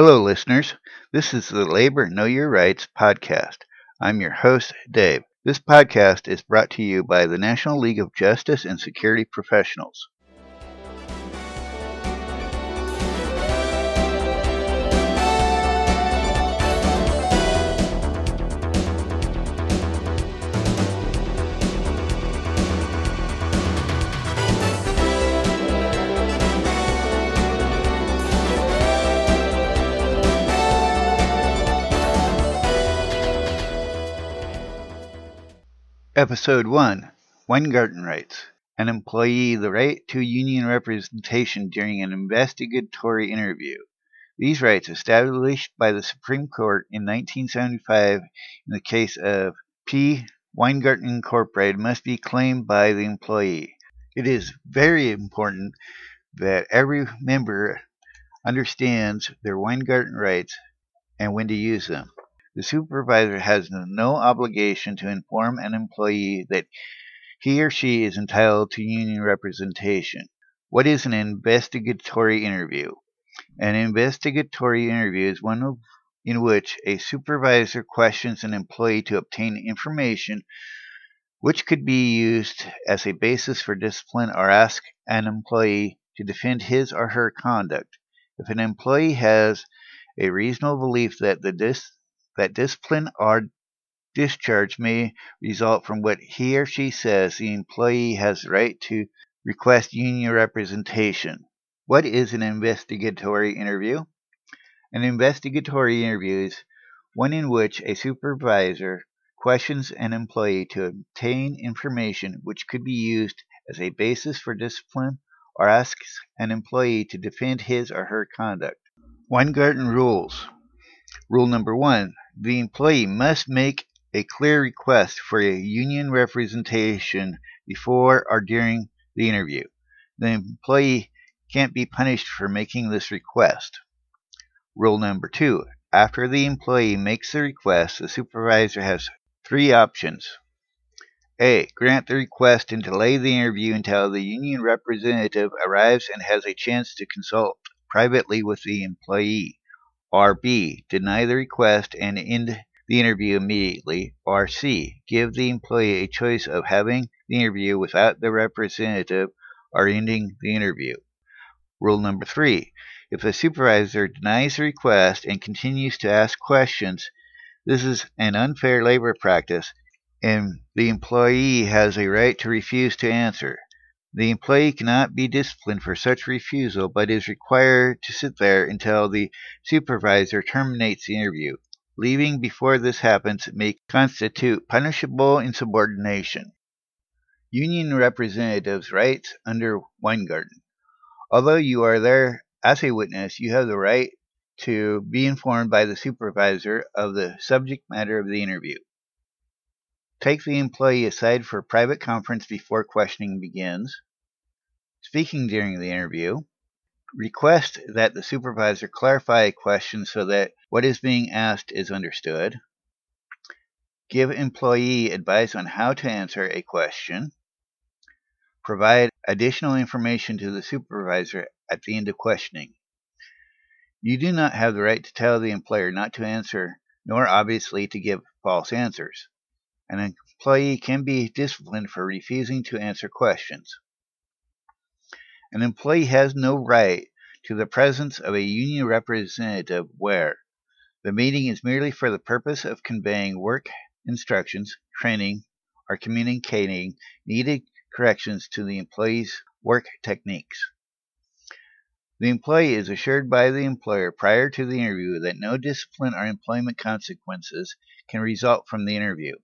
Hello, listeners. This is the Labor Know Your Rights podcast. I'm your host, Dave. This podcast is brought to you by the National League of Justice and Security Professionals. Episode 1 Weingarten Rights An employee the right to union representation during an investigatory interview. These rights, established by the Supreme Court in 1975 in the case of P. Weingarten Incorporated, must be claimed by the employee. It is very important that every member understands their Weingarten rights and when to use them. The supervisor has no obligation to inform an employee that he or she is entitled to union representation. What is an investigatory interview? An investigatory interview is one of, in which a supervisor questions an employee to obtain information which could be used as a basis for discipline or ask an employee to defend his or her conduct. If an employee has a reasonable belief that the dis- that discipline or discharge may result from what he or she says, the employee has the right to request union representation. What is an investigatory interview? An investigatory interview is one in which a supervisor questions an employee to obtain information which could be used as a basis for discipline or asks an employee to defend his or her conduct. Weingarten rules. Rule number one the employee must make a clear request for a union representation before or during the interview. The employee can't be punished for making this request. Rule number two after the employee makes the request, the supervisor has three options. A. Grant the request and delay the interview until the union representative arrives and has a chance to consult privately with the employee. Or B. Deny the request and end the interview immediately. Or C. Give the employee a choice of having the interview without the representative or ending the interview. Rule number three. If the supervisor denies the request and continues to ask questions, this is an unfair labor practice and the employee has a right to refuse to answer. The employee cannot be disciplined for such refusal, but is required to sit there until the supervisor terminates the interview. Leaving before this happens may constitute punishable insubordination. Union representatives' rights under Weingarten. Although you are there as a witness, you have the right to be informed by the supervisor of the subject matter of the interview. Take the employee aside for a private conference before questioning begins. Speaking during the interview. Request that the supervisor clarify a question so that what is being asked is understood. Give employee advice on how to answer a question. Provide additional information to the supervisor at the end of questioning. You do not have the right to tell the employer not to answer, nor obviously to give false answers. An employee can be disciplined for refusing to answer questions. An employee has no right to the presence of a union representative where the meeting is merely for the purpose of conveying work instructions, training, or communicating needed corrections to the employee's work techniques. The employee is assured by the employer prior to the interview that no discipline or employment consequences can result from the interview.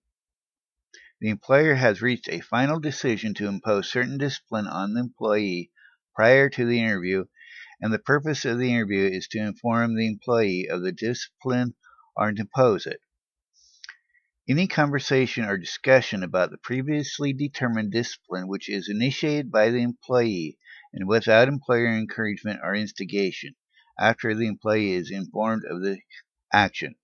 The employer has reached a final decision to impose certain discipline on the employee prior to the interview, and the purpose of the interview is to inform the employee of the discipline or impose it. Any conversation or discussion about the previously determined discipline which is initiated by the employee and without employer encouragement or instigation after the employee is informed of the action.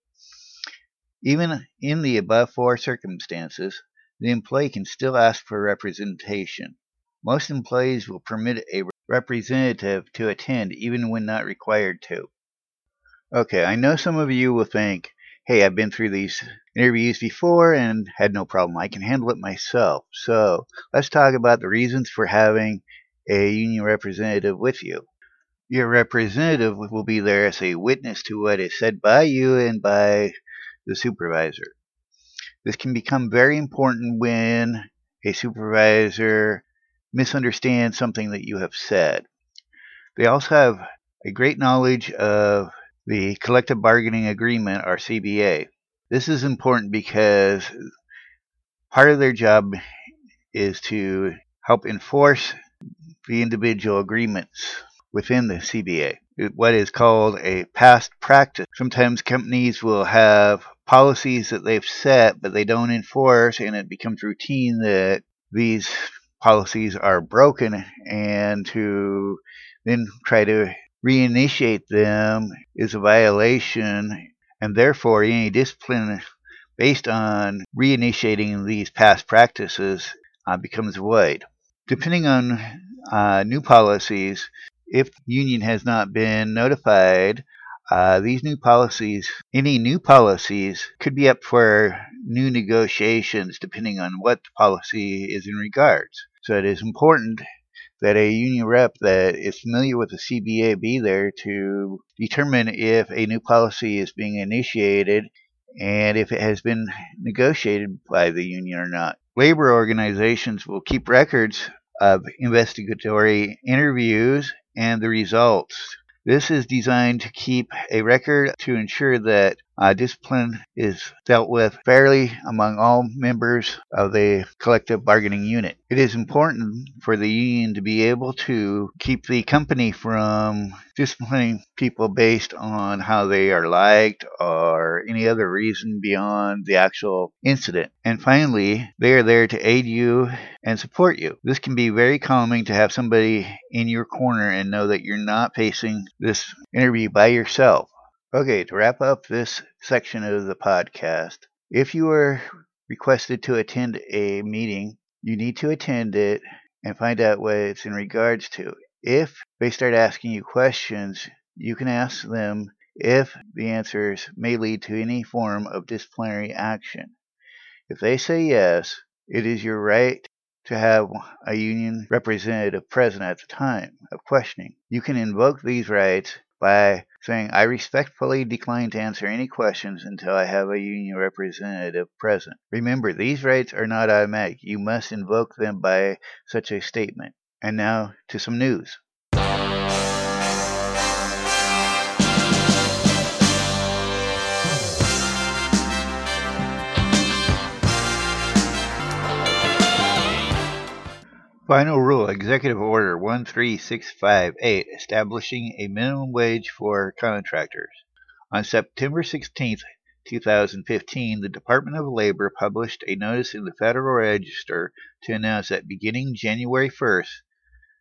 Even in the above four circumstances, the employee can still ask for representation. Most employees will permit a representative to attend even when not required to. Okay, I know some of you will think, hey, I've been through these interviews before and had no problem. I can handle it myself. So let's talk about the reasons for having a union representative with you. Your representative will be there as a witness to what is said by you and by the supervisor. This can become very important when a supervisor misunderstands something that you have said. They also have a great knowledge of the collective bargaining agreement or CBA. This is important because part of their job is to help enforce the individual agreements within the CBA, what is called a past practice. Sometimes companies will have policies that they've set, but they don't enforce, and it becomes routine that these policies are broken, and to then try to reinitiate them is a violation, and therefore any discipline based on reinitiating these past practices uh, becomes void. Depending on uh, new policies, if union has not been notified uh, these new policies, any new policies, could be up for new negotiations depending on what the policy is in regards. So it is important that a union rep that is familiar with the CBA be there to determine if a new policy is being initiated and if it has been negotiated by the union or not. Labor organizations will keep records of investigatory interviews and the results this is designed to keep a record to ensure that uh, discipline is dealt with fairly among all members of the collective bargaining unit. It is important for the union to be able to keep the company from disciplining people based on how they are liked or any other reason beyond the actual incident. And finally, they are there to aid you and support you. This can be very calming to have somebody in your corner and know that you're not facing this interview by yourself. Okay, to wrap up this section of the podcast, if you are requested to attend a meeting, you need to attend it and find out what it's in regards to. If they start asking you questions, you can ask them if the answers may lead to any form of disciplinary action. If they say yes, it is your right to have a union representative present at the time of questioning. You can invoke these rights by saying, I respectfully decline to answer any questions until I have a union representative present. Remember, these rights are not automatic. You must invoke them by such a statement. And now to some news. Final Rule Executive Order 13658 establishing a minimum wage for contractors. On September 16, 2015, the Department of Labor published a notice in the Federal Register to announce that beginning January 1,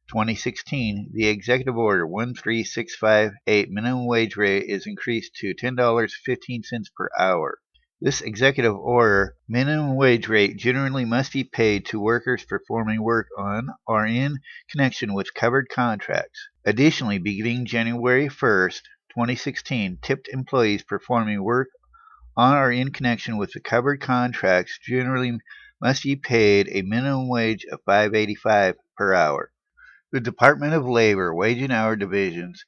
2016, the Executive Order 13658 minimum wage rate is increased to $10.15 per hour. This executive order minimum wage rate generally must be paid to workers performing work on or in connection with covered contracts. Additionally, beginning January 1, 2016, tipped employees performing work on or in connection with the covered contracts generally must be paid a minimum wage of 585 per hour. The Department of Labor Wage and Hour Divisions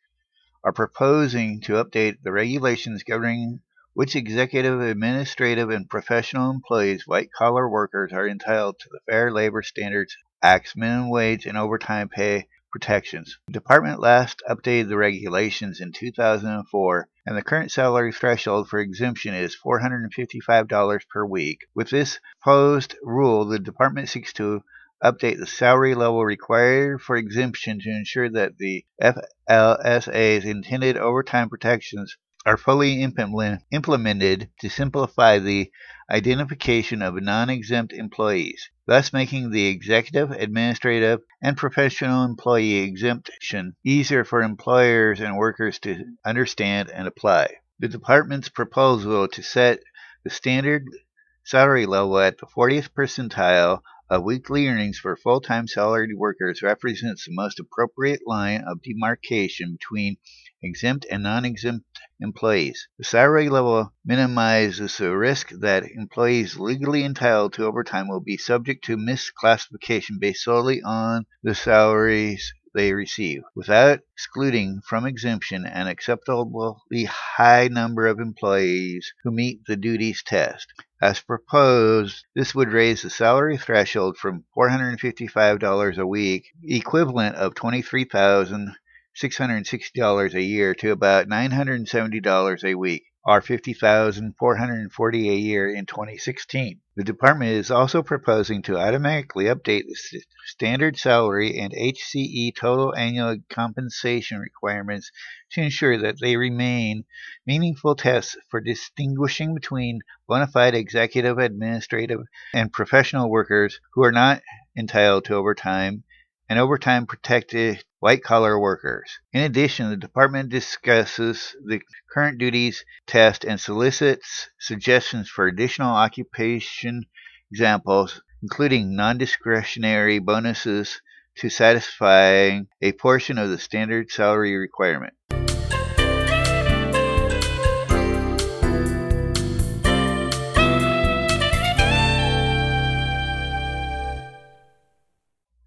are proposing to update the regulations governing which executive, administrative, and professional employees, white collar workers, are entitled to the Fair Labor Standards Act's minimum wage and overtime pay protections. The department last updated the regulations in 2004, and the current salary threshold for exemption is $455 per week. With this proposed rule, the department seeks to update the salary level required for exemption to ensure that the FLSA's intended overtime protections are fully implemented to simplify the identification of non-exempt employees, thus making the executive, administrative, and professional employee exemption easier for employers and workers to understand and apply. The department's proposal to set the standard salary level at the 40th percentile of weekly earnings for full-time salaried workers represents the most appropriate line of demarcation between exempt and non-exempt employees. The salary level minimizes the risk that employees legally entitled to overtime will be subject to misclassification based solely on the salaries they receive, without excluding from exemption an acceptably high number of employees who meet the duties test. As proposed, this would raise the salary threshold from $455 a week, equivalent of 23000 $660 a year to about $970 a week, or $50,440 a year in 2016. The department is also proposing to automatically update the standard salary and HCE total annual compensation requirements to ensure that they remain meaningful tests for distinguishing between bona fide executive, administrative, and professional workers who are not entitled to overtime and overtime protected white collar workers. In addition, the department discusses the current duties test and solicits suggestions for additional occupation examples, including non discretionary bonuses to satisfy a portion of the standard salary requirement.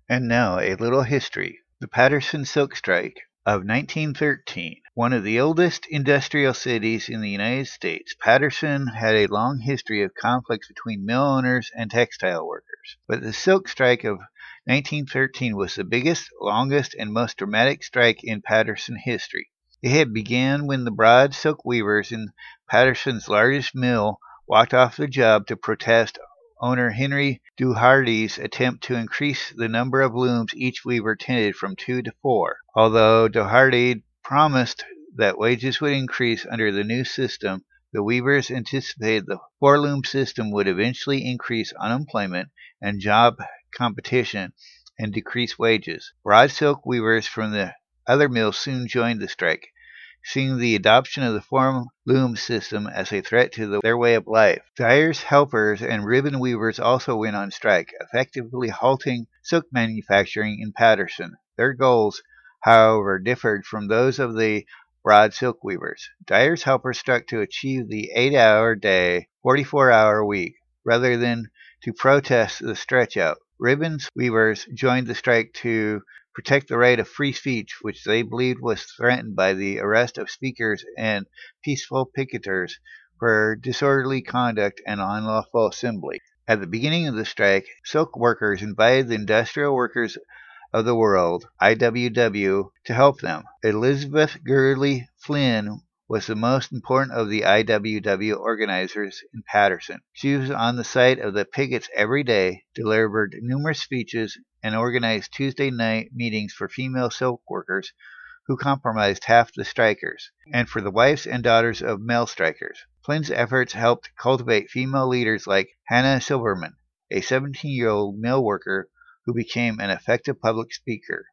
And now a little history. The Paterson Silk Strike of 1913. One of the oldest industrial cities in the United States, Paterson had a long history of conflicts between mill owners and textile workers. But the Silk Strike of 1913 was the biggest, longest, and most dramatic strike in Paterson history. It had began when the broad silk weavers in Paterson's largest mill walked off the job to protest owner Henry Doherty's attempt to increase the number of looms each weaver tended from two to four. Although Dougherty promised that wages would increase under the new system, the weavers anticipated the four loom system would eventually increase unemployment and job competition and decrease wages. Broad silk weavers from the other mills soon joined the strike seeing the adoption of the four loom system as a threat to the, their way of life. Dyers, helpers, and ribbon weavers also went on strike, effectively halting silk manufacturing in Paterson. Their goals, however, differed from those of the broad silk weavers. Dyers' helpers struck to achieve the eight hour day, 44 hour week, rather than to protest the stretch out. Ribbons weavers joined the strike to protect the right of free speech, which they believed was threatened by the arrest of speakers and peaceful picketers for disorderly conduct and unlawful assembly. At the beginning of the strike, silk workers invited the Industrial Workers of the World, IWW, to help them. Elizabeth Gurley Flynn was the most important of the IWW organizers in Paterson. She was on the site of the pickets every day, delivered numerous speeches, and organized Tuesday night meetings for female silk workers who comprised half the strikers, and for the wives and daughters of male strikers. Flynn's efforts helped cultivate female leaders like Hannah Silverman, a 17 year old mill worker who became an effective public speaker.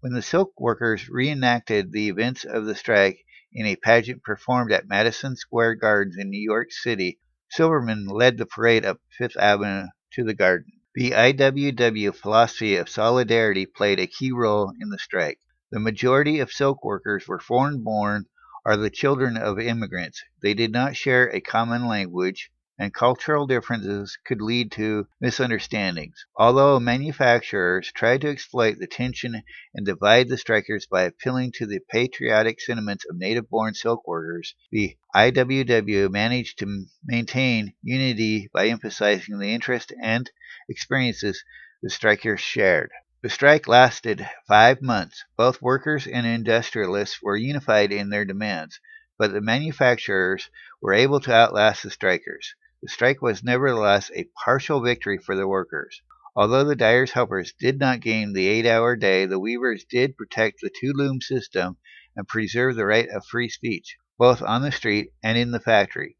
When the silk workers reenacted the events of the strike in a pageant performed at Madison Square Gardens in New York City, Silverman led the parade up Fifth Avenue to the garden. The IWW philosophy of solidarity played a key role in the strike. The majority of silk workers were foreign born or the children of immigrants. They did not share a common language, and cultural differences could lead to misunderstandings. Although manufacturers tried to exploit the tension and divide the strikers by appealing to the patriotic sentiments of native born silk workers, the IWW managed to maintain unity by emphasizing the interest and experiences the strikers shared. The strike lasted five months. Both workers and industrialists were unified in their demands, but the manufacturers were able to outlast the strikers. The strike was nevertheless a partial victory for the workers. Although the dyers' helpers did not gain the eight hour day, the weavers did protect the two loom system and preserve the right of free speech, both on the street and in the factory.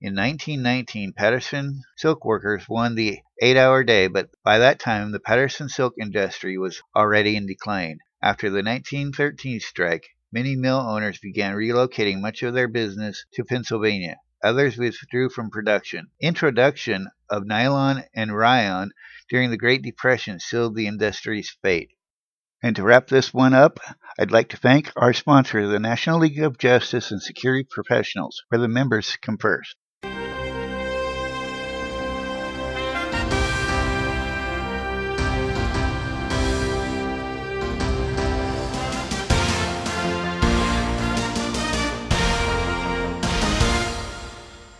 In 1919, Paterson silk workers won the eight hour day, but by that time the Paterson silk industry was already in decline. After the 1913 strike, many mill owners began relocating much of their business to Pennsylvania. Others withdrew from production. Introduction of nylon and rayon during the Great Depression sealed the industry's fate. And to wrap this one up, I'd like to thank our sponsor, the National League of Justice and Security Professionals, where the members come first.